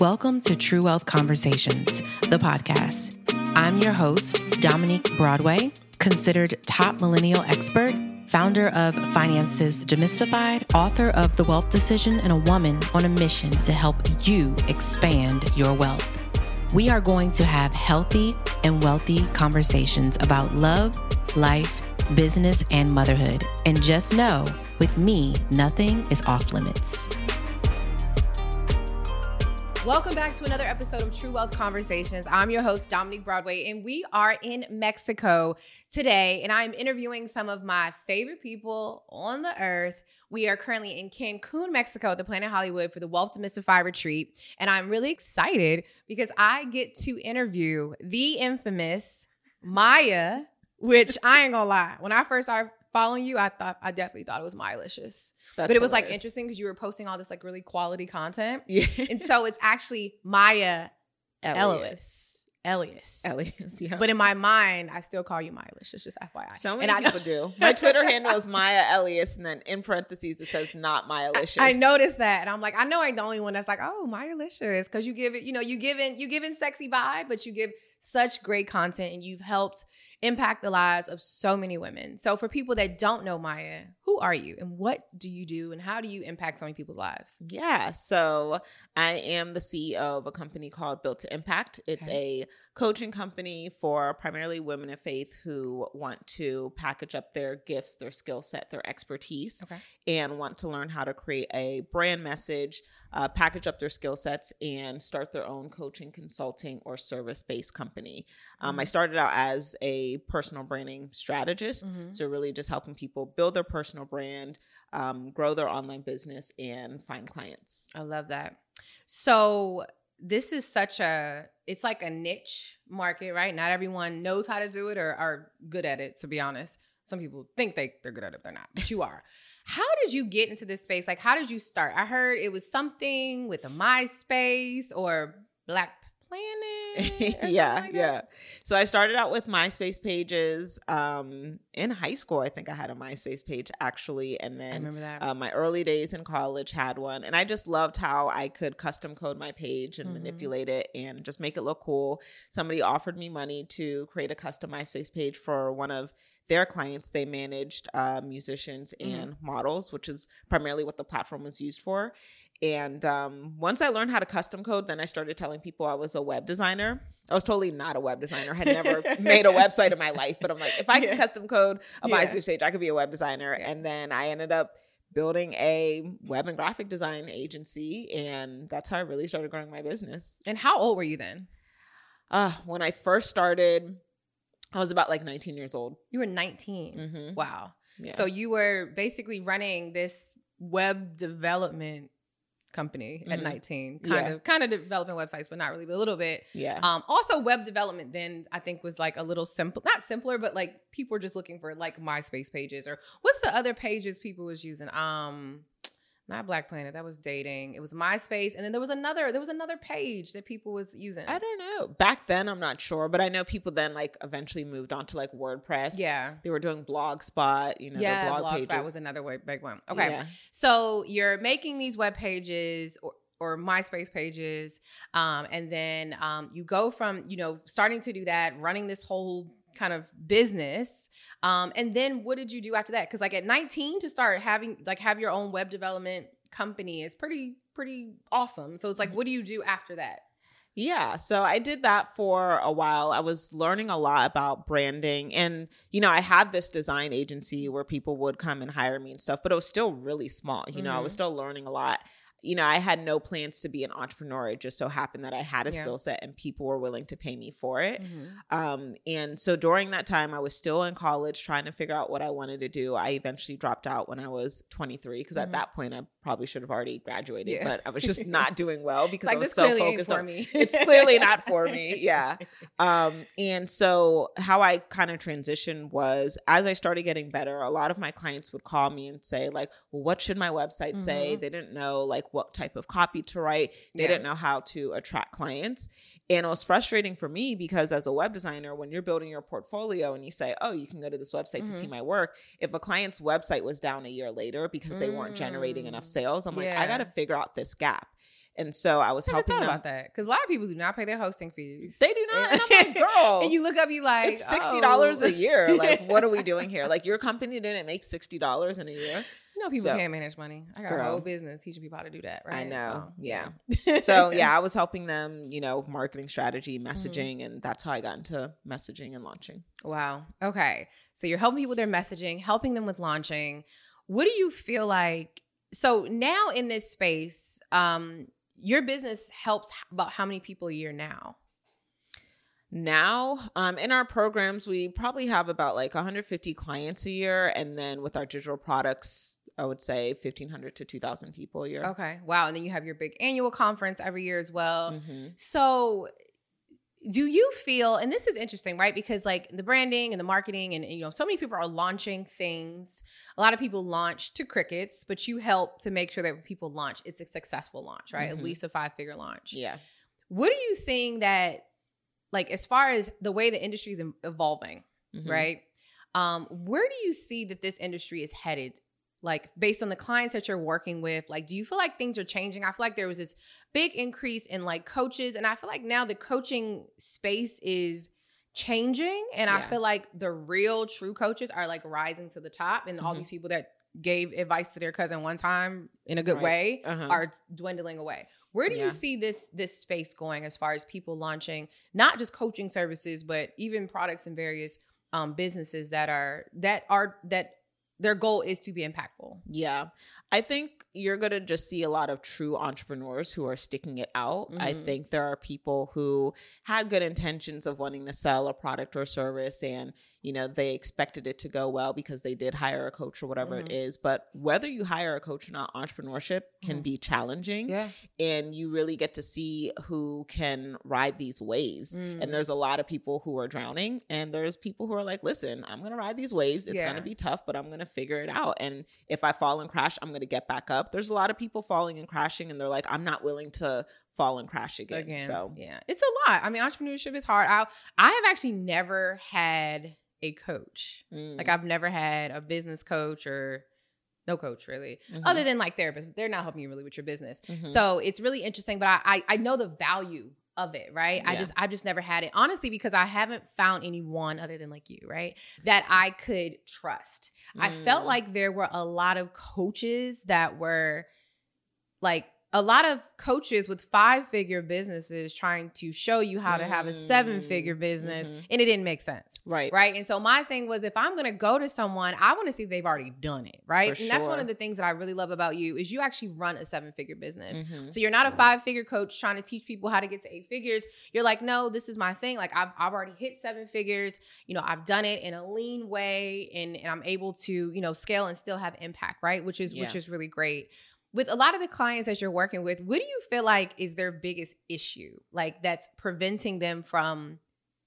Welcome to True Wealth Conversations, the podcast. I'm your host, Dominique Broadway, considered top millennial expert, founder of Finances Demystified, author of The Wealth Decision, and a woman on a mission to help you expand your wealth. We are going to have healthy and wealthy conversations about love, life, business, and motherhood. And just know, with me, nothing is off limits. Welcome back to another episode of True Wealth Conversations. I'm your host, Dominique Broadway, and we are in Mexico today. And I'm interviewing some of my favorite people on the earth. We are currently in Cancun, Mexico at the Planet Hollywood for the Wealth Demystified Retreat. And I'm really excited because I get to interview the infamous Maya, which I ain't gonna lie. When I first started following you, I thought I definitely thought it was Myalicious. but it was like interesting because you were posting all this like really quality content. Yeah. and so it's actually Maya Elious. Elious. Elious, yeah. But in my mind, I still call you Myalicious, just FYI. So many and people do. My Twitter handle is Maya Elious, and then in parentheses it says not Myalicious. I, I noticed that, and I'm like, I know I'm the only one that's like, oh, Myalicious, because you give it, you know, you giving you giving sexy vibe, but you give such great content, and you've helped impact the lives of so many women. So, for people that don't know Maya, who are you and what do you do and how do you impact so many people's lives? Yeah. So, I am the CEO of a company called Build to Impact. It's okay. a coaching company for primarily women of faith who want to package up their gifts, their skill set, their expertise, okay. and want to learn how to create a brand message, uh, package up their skill sets, and start their own coaching, consulting, or service based company. Um, mm-hmm. I started out as a personal branding strategist, mm-hmm. so really just helping people build their personal brand, um, grow their online business, and find clients. I love that. So, this is such a it's like a niche market, right? Not everyone knows how to do it or are good at it, to be honest. Some people think they, they're good at it, they're not, but you are. how did you get into this space? Like, how did you start? I heard it was something with a MySpace or Black Planet. yeah, like yeah. So I started out with MySpace pages. Um, in high school, I think I had a MySpace page actually, and then I remember that. Uh, my early days in college had one, and I just loved how I could custom code my page and mm-hmm. manipulate it and just make it look cool. Somebody offered me money to create a custom MySpace page for one of their clients. They managed uh, musicians mm-hmm. and mm-hmm. models, which is primarily what the platform was used for. And um, once I learned how to custom code, then I started telling people I was a web designer. I was totally not a web designer. had never made a website in my life, but I'm like, if I can yeah. custom code a yeah. MySpace page, I could be a web designer. Yeah. And then I ended up building a web and graphic design agency, and that's how I really started growing my business. And how old were you then? Uh, when I first started, I was about like 19 years old. You were 19. Mm-hmm. Wow. So you were basically running this web development company mm-hmm. at 19 kind yeah. of kind of developing websites but not really but a little bit yeah um also web development then i think was like a little simple not simpler but like people were just looking for like myspace pages or what's the other pages people was using um not Black Planet. That was dating. It was MySpace, and then there was another. There was another page that people was using. I don't know. Back then, I'm not sure, but I know people then like eventually moved on to like WordPress. Yeah, they were doing Blogspot. You know, yeah, blog Blogspot pages. was another way, big one. Okay, yeah. so you're making these web pages or or MySpace pages, um, and then um, you go from you know starting to do that, running this whole kind of business um, and then what did you do after that because like at 19 to start having like have your own web development company is pretty pretty awesome so it's like what do you do after that yeah, so I did that for a while. I was learning a lot about branding. And, you know, I had this design agency where people would come and hire me and stuff, but it was still really small. You know, mm-hmm. I was mm-hmm. still learning a lot you know, I had no plans to be an entrepreneur. It just so happened that I had a yeah. skill set and people were willing to pay me for it. Mm-hmm. Um, and so during that time, I was still in college trying to figure out what I wanted to do. I eventually dropped out when I was 23 because mm-hmm. at that point, I probably should have already graduated, yeah. but I was just not doing well because like, I was so focused on me. it's clearly not for me. Yeah. Um, and so how I kind of transitioned was as I started getting better, a lot of my clients would call me and say, like, well, what should my website mm-hmm. say? They didn't know like what type of copy to write. They yeah. didn't know how to attract clients. And it was frustrating for me because as a web designer, when you're building your portfolio and you say, oh, you can go to this website mm-hmm. to see mm-hmm. my work, if a client's website was down a year later because they weren't generating enough mm. Sales, I'm yeah. like, I got to figure out this gap. And so I was Never helping thought them. about that because a lot of people do not pay their hosting fees. They do not. And I'm like, girl. and you look up, you like it's sixty dollars oh. a year. Like, what are we doing here? Like, your company didn't make sixty dollars in a year. You know, people So- can't manage money. I got Girl. a whole business teaching people how to do that. Right? I know. So, Yeah. yeah. So yeah, I was helping them, you know, marketing Mm-hmm. strategy, messaging, and that's how I got into messaging and launching. Wow. Okay. So you're helping people with their messaging, helping them with launching. What do you feel like? So now in this space, um, your business helps about how many people a year now? Now, um, in our programs, we probably have about like 150 clients a year, and then with our digital products, I would say 1,500 to 2,000 people a year. Okay. Wow. And then you have your big annual conference every year as well. Mhm. So do you feel and this is interesting right? Because like the branding and the marketing and, and, you know so many people are launching things. A lot of people launch to crickets but you help to make sure that people launch. It's a successful launch right? At Mhm. least a five figure launch. Yeah. what are you seeing that like as far as the way the industry is evolving Mhm. right? Um where do you see that this industry is headed? Like based on the clients that you're working with like do you feel like things are changing? I feel like there was this big increase in like coaches and i feel like now the coaching space is changing and i feel like the real true coaches are like rising to the top and all Mhm. these people that gave advice to their cousin one time in a good Right. way Uh-huh. are dwindling away. Where do Yeah. you see this this space going as far as people launching not just coaching services, but even products and various um, businesses that are that are that their goal is to be impactful. Yeah. I think you're going to just see a lot of true entrepreneurs who are sticking it out. I Mhm. think there are people who had good intentions of wanting to sell a product or service and, you know, they expected it to go well because they did hire a coach or whatever Mhm. it is. But whether you hire a coach or not, entrepreneurship can Mhm. be challenging Yeah. and you really get to see who can ride these waves. Mm. And there's a lot of people who are drowning, and there's people who are like, listen, I'm gonna ride these waves. It's Yeah. gonna be tough, but I'm gonna figure it out. And if I fall and crash, I'm gonna get back up. There's a lot of people falling and crashing, and they're like, I'm not willing to fall and crash again. Again. So yeah. It's a lot. I mean, entrepreneurship is hard. I I have actually never had a coach. mm, Like I've never had a business coach or no coach really. mhm, Other than like therapists, they're not helping you really with your business. mhm. So it's really interesting, but I, I I know the value of it, right? I just I've just never had it. Honestly, because I haven't found anyone other than like you, right? That I could trust. I felt Mm. like there were a lot of coaches that were like a lot of coaches with five figure businesses trying to show you how to have a seven figure Mm, business mhm. and it didn't make sense right, right? And so my thing was if I'm going to go to someone, I want to see if they've already done it, right? For and that's one of the things that I really love about you is you actually run a seven-figure business. Mhm. So you're not a five-figure coach trying to teach people how to get to eight figures. You're like, "No, this is my thing. Like I've I've already hit seven figures. You know, I've done it in a lean way and and I'm able to, you know, scale and still have impact, right? Which is which is really great." With a lot of the clients that you're working with, what do you feel like is their biggest issue? Like that's preventing them from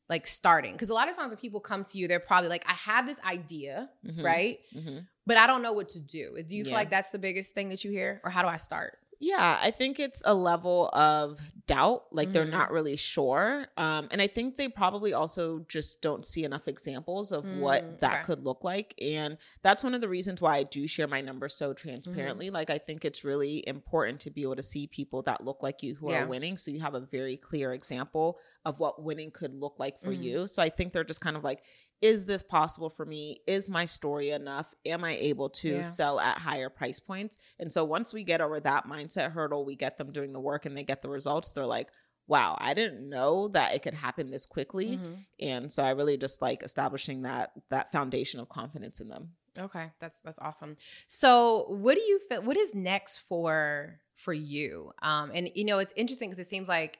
like starting because a lot of times when people come to you they're probably like i have this idea Mhm. right Mhm. but i don't know what to do do you feel like that's the biggest thing that you hear or how do i start Yeah, I think it's a level of doubt, like they're Mhm. not really sure. Um, and I think they probably also just don't see enough examples of Mm, what that okay. could look like. And that's one of the reasons why I do share my numbers so Mm-hmm. transparently. Like, I think it's really important to be able to see people that look like you who Yeah. are winning. So you have a very clear example of what winning could look like for Mhm. you. So I think they're just kind of like, is this possible for me? Is my story enough? Am I able to Yeah. sell at higher price points? And so once we get over that mindset hurdle, we get them doing the work and they get the results, they're like, wow, I didn't know that it could happen this quickly. Mhm. And so I really just like establishing that that foundation of confidence in them. okay that's that's awesome so what do you feel what is next for for you um and you know it's interesting because it seems like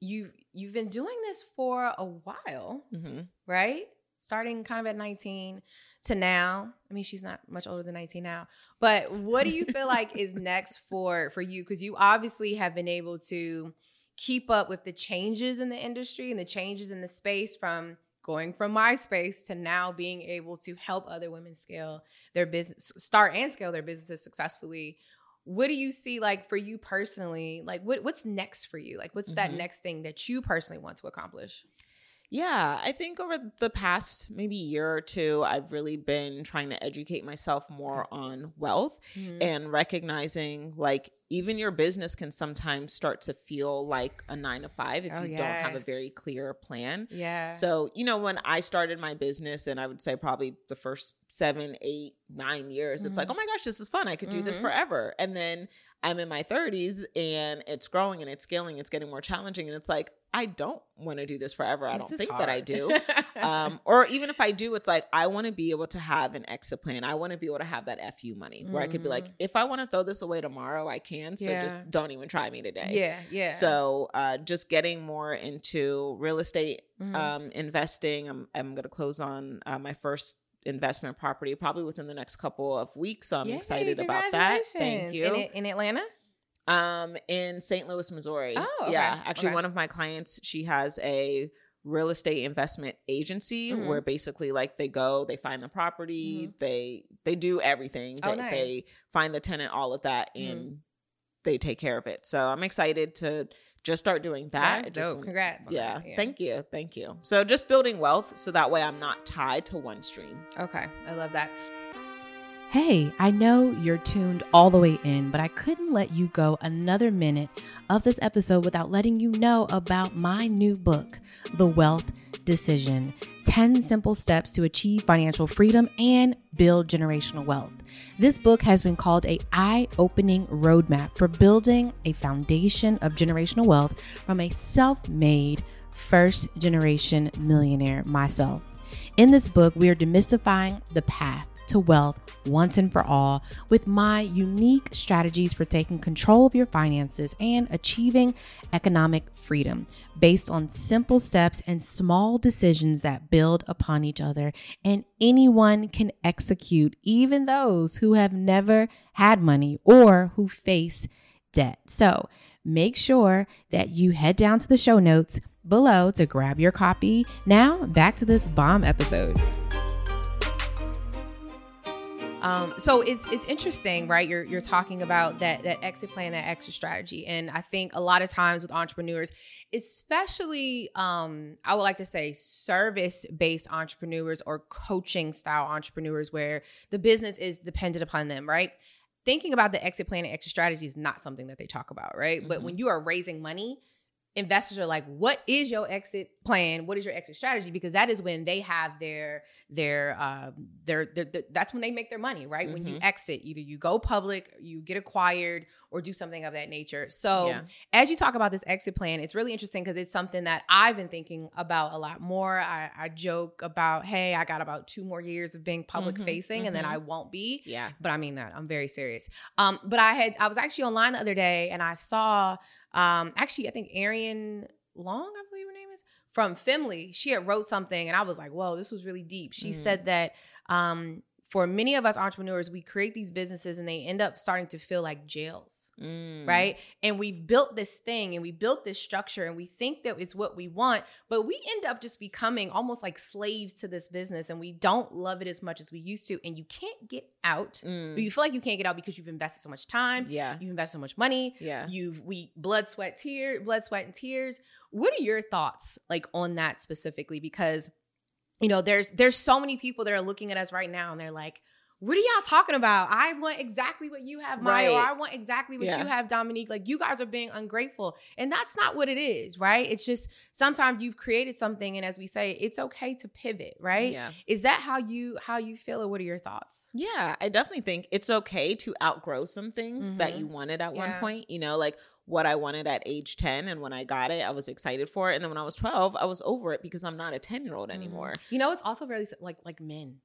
you you've been doing this for a while Mm-hmm. right? Starting kind of at 19 to now. I mean, she's not much older than 19 now. But what do you feel like is next for for you cuz you obviously have been able to keep up with the changes in the industry and the changes in the space from going from MySpace to now being able to help other women scale their business start and scale their businesses successfully. What do you see like for you personally? Like what what's next for you? Like what's that Mhm. next thing that you personally want to accomplish? Yeah, I think over the past maybe year or two, I've really been trying to educate myself more on wealth mm-hmm. and recognizing like even your business can sometimes start to feel like a nine to five if oh, you yes. don't have a very clear plan. Yeah. So, you know, when I started my business, and I would say probably the first seven, eight, nine years, mm-hmm. it's like, mm-hmm. oh my gosh, this is fun. I could do mm-hmm. this forever. And then I'm in my 30s and it's growing and it's scaling, it's getting more challenging. And it's like, I don't want to do this forever. I don't think hard. that I do. um, or even if I do, it's like, I want to be able to have an exit plan. I want to be able to have that FU money where mm. I could be like, mm. if I want to throw this away tomorrow, I can. So yeah. just don't even try me today. Yeah. Yeah. So uh, just getting more into real estate mm. um, investing. I'm, I'm going to close on uh, my first investment property probably within the next couple of weeks. So I'm Yay, excited about that. Thank you. In, in Atlanta? Um, in St. Louis, Missouri. Oh, okay. yeah. Actually, okay. one of my clients, she has a real estate investment agency mm-hmm. where basically like they go they find the property mm-hmm. they they do everything oh, they, nice. they find the tenant all of that and mm-hmm. they take care of it so i'm excited to just start doing that. That's just, dope. Congrats. Yeah, yeah, Thank you. Thank you. So just building wealth so that way I'm not tied to one stream. Okay. I love that. Hey, I know you're tuned all the way in, but I couldn't let you go another minute of this episode without letting you know about my new book, The Wealth Decision 10 Simple Steps to Achieve Financial Freedom and Build Generational Wealth. This book has been called a eye-opening roadmap for building a foundation of generational wealth from a self-made first generation millionaire myself. In this book, we are demystifying the path to wealth once and for all with my unique strategies for taking control of your finances and achieving economic freedom based on simple steps and small decisions that build upon each other. And anyone can execute, even those who have never had money or who face debt. So make sure that you head down to the show notes below to grab your copy. Now, back to this bomb episode. Um, so it's it's interesting, right? You're you're talking about that that exit plan, that exit strategy, and I think a lot of times with entrepreneurs, especially um, I would like to say service based entrepreneurs or coaching style entrepreneurs, where the business is dependent upon them, right? Thinking about the exit plan and exit strategy is not something that they talk about, right? Mm-hmm. But when you are raising money, investors are like what is your exit plan what is your exit strategy because that is when they have their their uh their, their, their that's when they make their money right mm-hmm. when you mm-hmm. exit either you go public you get acquired or do something of that nature so yeah. as you talk about this exit plan it's really interesting because it's something that i've been thinking about a lot more I, I, joke about hey i got about two more years of being public mm-hmm. facing mm-hmm. and then mm-hmm. i won't be yeah but i mean that i'm very serious um but i had i was actually online the other day and i saw um, actually, I think Arion Long, I believe her name is from Femly. She had wrote something, and I was like, "Whoa, this was really deep." She mm. said that um, for many of us entrepreneurs, we create these businesses and they end up starting to feel like jails, mm. right? And we've built this thing and we built this structure and we think that it's what we want, but we end up just becoming almost like slaves to this business and we don't love it as much as we used to. And you can't get out. Mm. You feel like you can't get out because you've invested so much time. Yeah. You've invested so much money. Yeah. You've we blood, sweat, tear, blood, sweat, and tears. What are your thoughts like on that specifically? Because you know, there's there's so many people that are looking at us right now and they're like, what are y'all talking about? I want exactly what you have, Maya, right. I want exactly what yeah. you have, Dominique. Like you guys are being ungrateful. And that's not what it is, right? It's just sometimes you've created something and as we say, it's okay to pivot, right? Yeah. Is that how you how you feel or what are your thoughts? Yeah, I definitely think it's okay to outgrow some things mm-hmm. that you wanted at yeah. one point. You know, like what I wanted at age 10. And when I got it, I was excited for it. And then when I was 12, I was over it because I'm not a 10 year old mm. anymore. You know, it's also very like like men.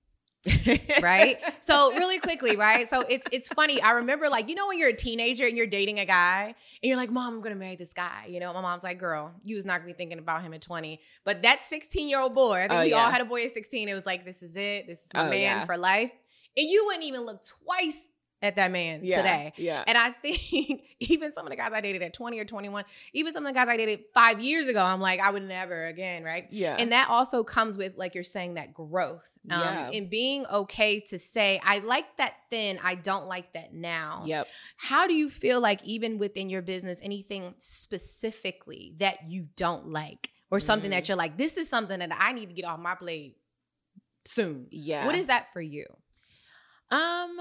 right so really quickly right so it's it's funny i remember like you know when you're a teenager and you're dating a guy and you're like mom i'm gonna marry this guy you know my mom's like girl you was not gonna be thinking about him at 20 but that 16 year old boy i think oh, we yeah. all had a boy at 16 it was like this is it this is my oh, man yeah. for life and you wouldn't even look twice at that man yeah, today. Yeah. And I think even some of the guys I dated at 20 or 21, even some of the guys I dated five years ago, I'm like, I would never again, right? Yeah. And that also comes with, like you're saying, that growth. Um, yeah. And being okay to say, I like that then, I don't like that now. Yep. How do you feel like, even within your business, anything specifically that you don't like? or something Mhm. that you're like, this is something that I need to get off my plate soon. Yeah. What is that for you? Um,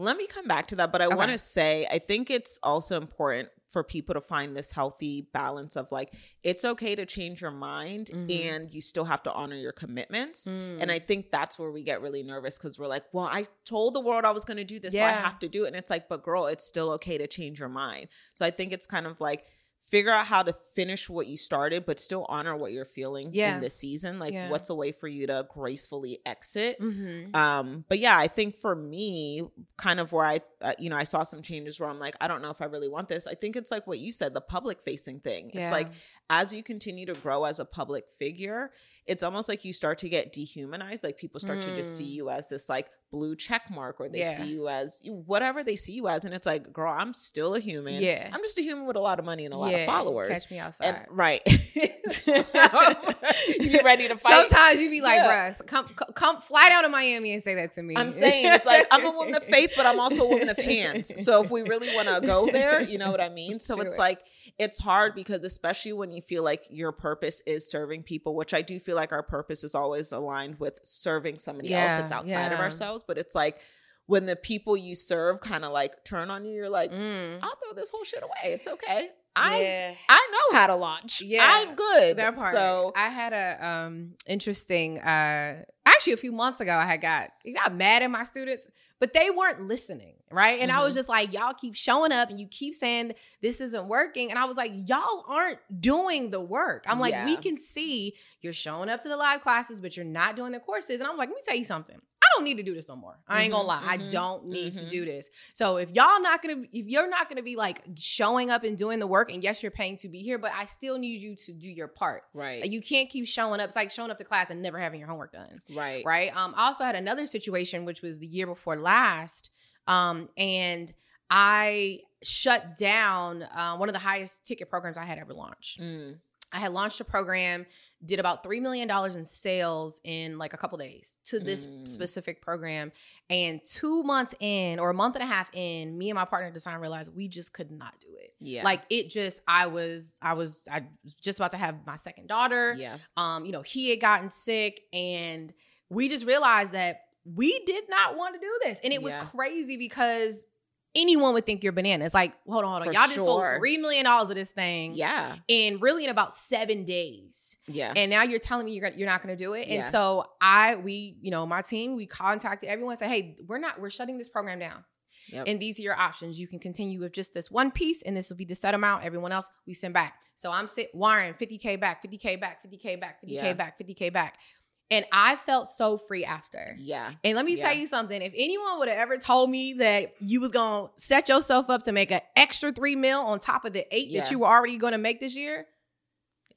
let me come back to that, but I Okay. want to say I think it's also important for people to find this healthy balance of like it's okay to change your mind Mhm. and you still have to honor your commitments. Mm. And I think that's where we get really nervous because we're like, well, I told the world I was going to do this, so I have to do it. And it's like, but girl, it's still okay to change your mind. So I think it's kind of like figure out how to finish what you started, but still honor what you're feeling Yeah. in this season. Like, Yeah. what's a way for you to gracefully exit? Mhm. um but yeah i think for me kind of where i uh, you know i saw some changes where i'm like i don't know if i really want this i think it's like what you said the public facing thing Yeah. it's like as you continue to grow as a public figure it's almost like you start to get dehumanized like people start to just see Mm. you as this like blue check mark or they Yeah. see you as whatever they see you as and it's like girl i'm still a human Yeah. i'm just a human with a lot of money and a lot Yeah, of followers Catch me outside. and right you ready to fight Sometimes you be like, Yeah. bruh, come, come, fly down to Miami and say that to me. I'm saying it's like I'm a woman of faith, but I'm also a woman of hands. So if we really want to go there, you know what I mean? Let's So it's it. like it's hard because especially when you feel like your purpose is serving people, which I do feel like our purpose is always aligned with serving somebody else that's outside of yeah. Ourselves, but it's like when the people you serve kind of like turn on you, you're like, Mm. I'll throw this whole shit away. It's okay. I yeah. I know how to launch. Yeah, I'm good. that part. So I had a um interesting uh actually a few months ago I had got got mad at my students, but they weren't listening, right? And I was Mhm. just like, y'all keep showing up and you keep saying this isn't working. And I was like, y'all aren't doing the work. I'm like, we can see you're showing up to the live classes, but you're not doing the courses. And I'm like, let me tell you something. I don't need to do this no more. I ain't gonna Mhm, lie. I mhm, don't need to mhm. do this. So if y'all not gonna, if you're not gonna be like showing up and doing the work, and yes, you're paying to be here, but I still need you to do your part. right. Like, you can't keep showing up. It's like showing up to class and never having your homework done, right. right? Um, I also had another situation, which was the year before last, um, and I shut down uh, one of the highest ticket programs I had ever launched. Mm. I had launched a program, did about $3 million in sales in like a couple days to this Mm. specific program. And two months in, or a month and a half in, me and my partner at the time realized we just could not do it. Yeah. Like it just, I was, I was, I was just about to have my second daughter. yeah. Um, you know, he had gotten sick and we just realized that we did not want to do this. And it was crazy because anyone would think you're bananas. Like, hold on, hold on. For Y'all just sold $3 million of this thing Yeah. in really in about seven days Yeah. and now you're telling me you're, gonna- you're not going to do it and Yeah. so i we you know my team we contacted everyone said hey we're not we're shutting this program down Yep. and these are your options you can continue with just this one piece and this will be the set amount everyone else we send back so i'm sit warren 50k back 50k back 50k back 50k Yeah. back 50k back and i felt so free after yeah. and let me Yeah. tell you something. If anyone would have ever told me that you was gonna set yourself up to make an extra three mil on top of the eight Yeah. that you were already gonna make this year,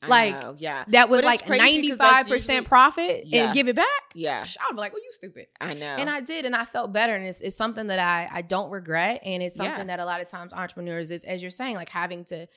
I Like, know, yeah. that was like ninety five percent profit Yeah. and give it back. Yeah. I would be like, "Well, you stupid," I know. and I did, and I felt better, and it's, it's something that I I don't regret, and it's something that a lot of times entrepreneurs is, as you're saying, like having to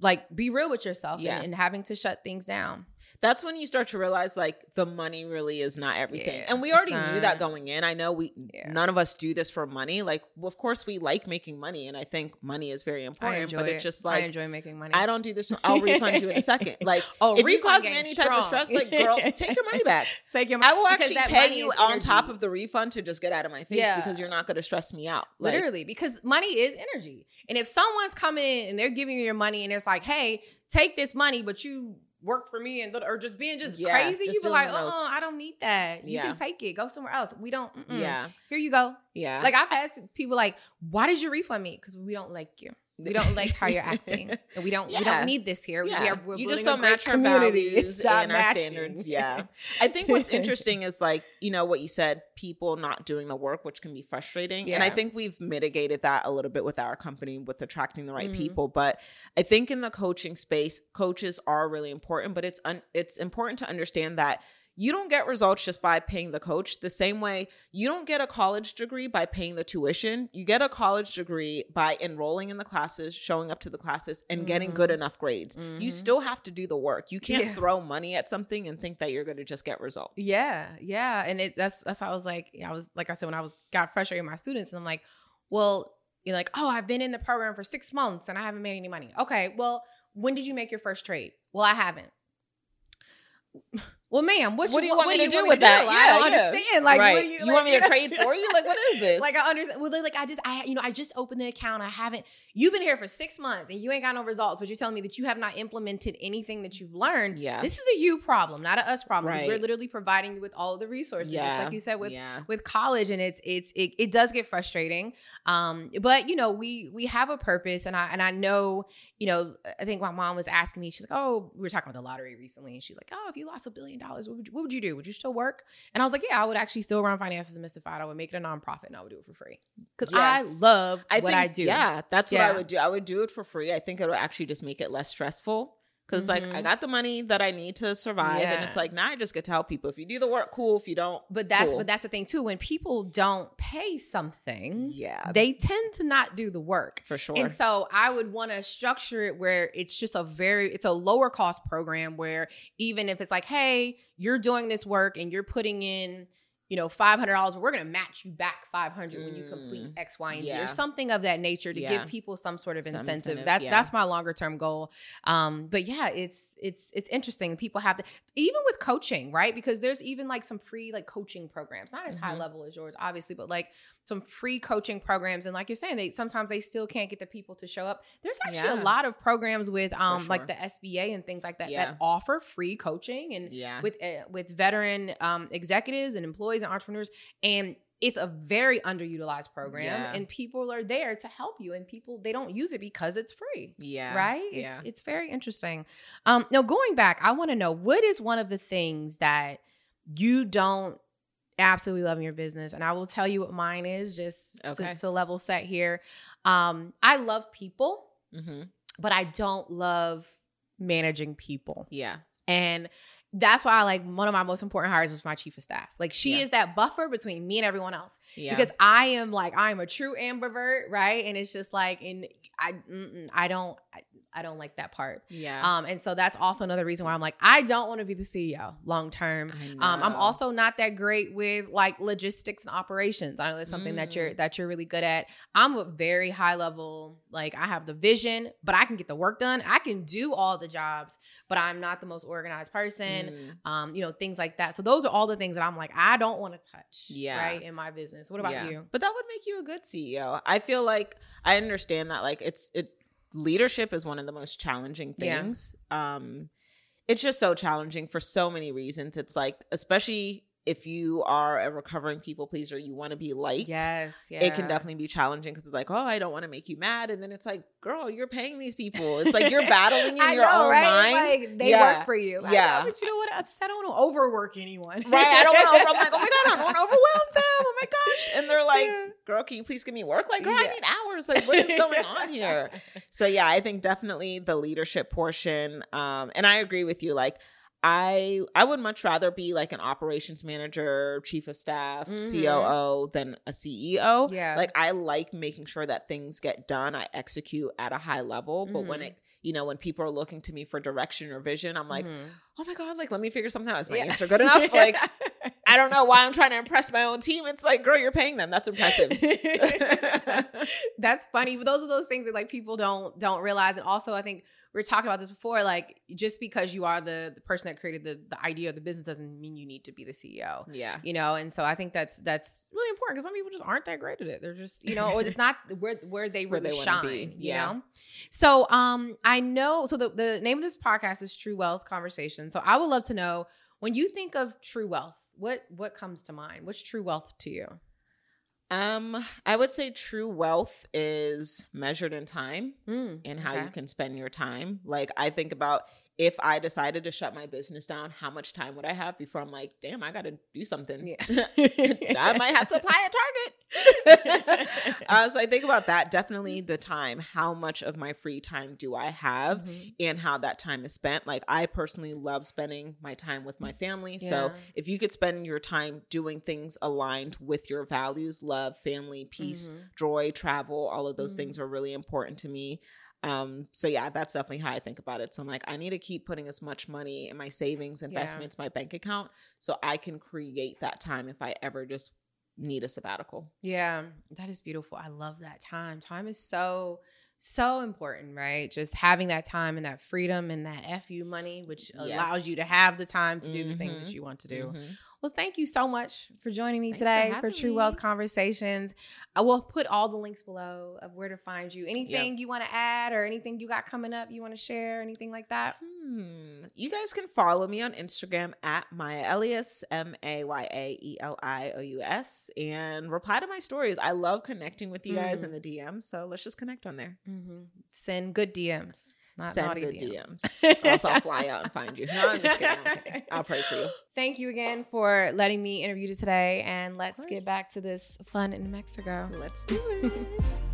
like be real with yourself and, and having to shut things down. That's when you start to realize like the money really is not everything. Yeah, and we already knew that going in. I know we Yeah. none of us do this for money. Like of course we like making money and I think money is very important, but it's just like I enjoy making money. I don't do this. For, I'll refund you in a second. Like oh, if you cause me any type of stress, like girl, take your money back. Take your I will actually pay you on top of the refund to just get out of my face Yeah. because you're not going to stress me out. Like, Literally, because money is energy. And if someone's coming and they're giving you your money and it's like, hey, take this money, but you work for me and or just being just Yeah, crazy, just you be like, uh-uh, I don't need that. You Yeah. can take it. Go somewhere else. We don't. mm-mm. Yeah, Here you go. yeah. Like I've asked people like, why did you refund me? Because we don't like you. We don't like how you're acting. And we don't we don't need this here. Yeah. We are, we're you just don't match our values and our standards. Yeah. I think what's interesting is like, you know, what you said, people not doing the work, which can be frustrating. Yeah. And I think we've mitigated that a little bit with our company with attracting the right Mhm. people. But I think in the coaching space, coaches are really important, but it's un- it's important to understand that you don't get results just by paying the coach the same way you don't get a college degree by paying the tuition you get a college degree by enrolling in the classes showing up to the classes and getting good Mhm. enough grades you Mhm. still have to do the work you can't Yeah. throw money at something and think that you're going to just get results Yeah, yeah, and it that's that's how I was like, I was like I said when I was got frustrated with my students, and I'm like, well, you're like, oh, I've been in the program for six months and I haven't made any money. Okay, well, when did you make your first trade? Well, I haven't. Well, ma'am, what, what you, do you want what me to do, you do with that? do? Yeah, I don't yeah. understand. Like, right. what do you, you like, want me to trade for you? Like, what is this? like I understand. Well, like I just, I, you know, I just opened the account. I haven't. You've been here for six months and you ain't got no results. But you're telling me that you have not implemented anything that you've learned. yeah. This is a you problem, not a us problem. Because we're literally providing you with all of the resources, just like you said with yeah. with college and it's it's it, it does get frustrating um but you know we we have a purpose and i and i know you know i think my mom was asking me she's like oh we were talking about the lottery recently and she's like oh if you lost a billion dollars what would you, what would you do? Would you still work? And i was like yeah i would actually still run Finances Demystified i would make it a nonprofit and i would do it for free. Because i love I what think, i do. Yeah, that's what I would do. I would do it for free. I think it would actually just make it less stressful. Cause like I Mhm. got the money that I need to survive, and it's like now I just get to help people. If you do the work, cool. If you don't, but that's Cool. but that's the thing too when people don't pay something yeah, they tend to not do the work for sure. And so I would want to structure it where it's just a very it's a lower cost program where even if it's like, hey, you're doing this work and you're putting in, you know, five hundred dollars, we're gonna match you back five hundred when you complete Mm, X, Y, and Z or something of that nature to Yeah. give people some sort of Some incentive. incentive, That's yeah. that's my longer term goal. Um, but yeah, it's it's it's interesting. People have to even with coaching, right? Because there's even like some free like coaching programs, not as high Mhm. level as yours, obviously, but like some free coaching programs. And like you're saying, they sometimes they still can't get the people to show up. There's actually Yeah. a lot of programs with um like the SBA and things like that Yeah. that offer free coaching and yeah, with uh, with veteran um executives and employees and entrepreneurs and it's a very underutilized program Yeah. and people are there to help you and people they don't use it because it's free yeah, right Yeah. it's it's very interesting um now going back i want to know what is one of the things that you don't absolutely love in your business and i will tell you what mine is just Okay. to, to level set here um i love people mm-hmm. but i don't love managing people yeah, and that's why I like one of my most important hires was my chief of staff. Like she Yeah. is that buffer between me and everyone else yeah. because I am like I am a true ambivert, right? And it's just like, and I I don't I, don't like that part. yeah, Um, and so that's also another reason why I'm like I don't want to be the CEO long term. Um, I'm also not that great with like logistics and operations. I know that's something that you're Mm. that you're really good at. I'm a very high level. Like I have the vision, but I can get the work done. I can do all the jobs, but I'm not the most organized person. Mm. Um, you know things like that. So those are all the things that I'm like I don't want to touch. Yeah. right in my business. What about Yeah. you? But that would make you a good CEO. I feel like I understand that like it's it leadership is one of the most challenging Yeah. things. Um it's just so challenging for so many reasons. It's like especially if you are a recovering people pleaser, you want to be liked. Yes, yeah. It can definitely be challenging because it's like, oh, I don't want to make you mad, and then it's like, girl, you're paying these people. It's like you're battling in I your know, own right? mind. Like they Yeah. work for you. I Yeah. know, but you know what? Upset. I don't want to overwork anyone. Right, I don't want to. Over- I'm like, oh my god, I don't want to overwhelm them. Oh my gosh, and they're like, Yeah. girl, can you please give me work? Like, girl, I need hours. Like, what is going on here? So yeah, I think definitely the leadership portion. Um, and I agree with you. Like, I I would much rather be like an operations manager, chief of staff, Mhm. COO than a CEO. Yeah. Like I like making sure that things get done. I execute at a high level. But when Mhm. it, you know, when people are looking to me for direction or vision, I'm like, Mhm. oh my god, like let me figure something out. Is my Yeah. answer good enough? Like I don't know why I'm trying to impress my own team. It's like, girl, you're paying them. That's impressive. that's, that's funny, but those are those things that like people don't don't realize. And also, I think we are talking about this before. Like, just because you are the, the person that created the the idea of the business doesn't mean you need to be the CEO. yeah. You know, and so I think that's that's really important because some people just aren't that great at it. They're just, you know, or it's not where where they Where really they wanna shine. be. You Yeah. know. So um I know so the, the name of this podcast is True Wealth Conversation. So I would love to know when you think of true wealth, what what comes to mind? What's true wealth to you? Um, I would say true wealth is measured in time Mm, and how okay. you can spend your time. Like I think about if I decided to shut my business down, how much time would I have before I'm like, damn, I gotta do something. Yeah. I might have to apply at Target. uh, so I think about that. Definitely the time. How much of my free time do I have? Mhm. and how that time is spent. Like I personally love spending my time with my family. Yeah. So if you could spend your time doing things aligned with your values, love, family, peace, Mhm. joy, travel, all of those Mhm. things are really important to me. Um, so yeah, that's definitely how I think about it. So I'm like, I need to keep putting as much money in my savings, Yeah. investments, my bank account, so I can create that time if I ever just need a sabbatical. Yeah, that is beautiful. I love that time. Time is so so important, right? Just having that time and that freedom and that FU money, which yes. allows you to have the time to do mm-hmm. the things that mm-hmm. you want to do. Mm-hmm. Well, thank you so much for joining me Thanks today for, for True me. Wealth Conversations. I will put all the links below of where to find you. Anything yep. you want to add or anything you got coming up you want to share, anything like that? Hmm. You guys can follow me on Instagram at Maya Elious, M A Y A E L I O U S, and reply to my stories. I love connecting with you guys mm. in the DMs. So let's just connect on there. Mm-hmm. Send good DMs. Not Send good DMs. DMs. else I'll fly out and find you. No, I'm just kidding. I'll pray for you. Thank you again for letting me interview you today. And let's get back to this fun in Mexico. Let's do it.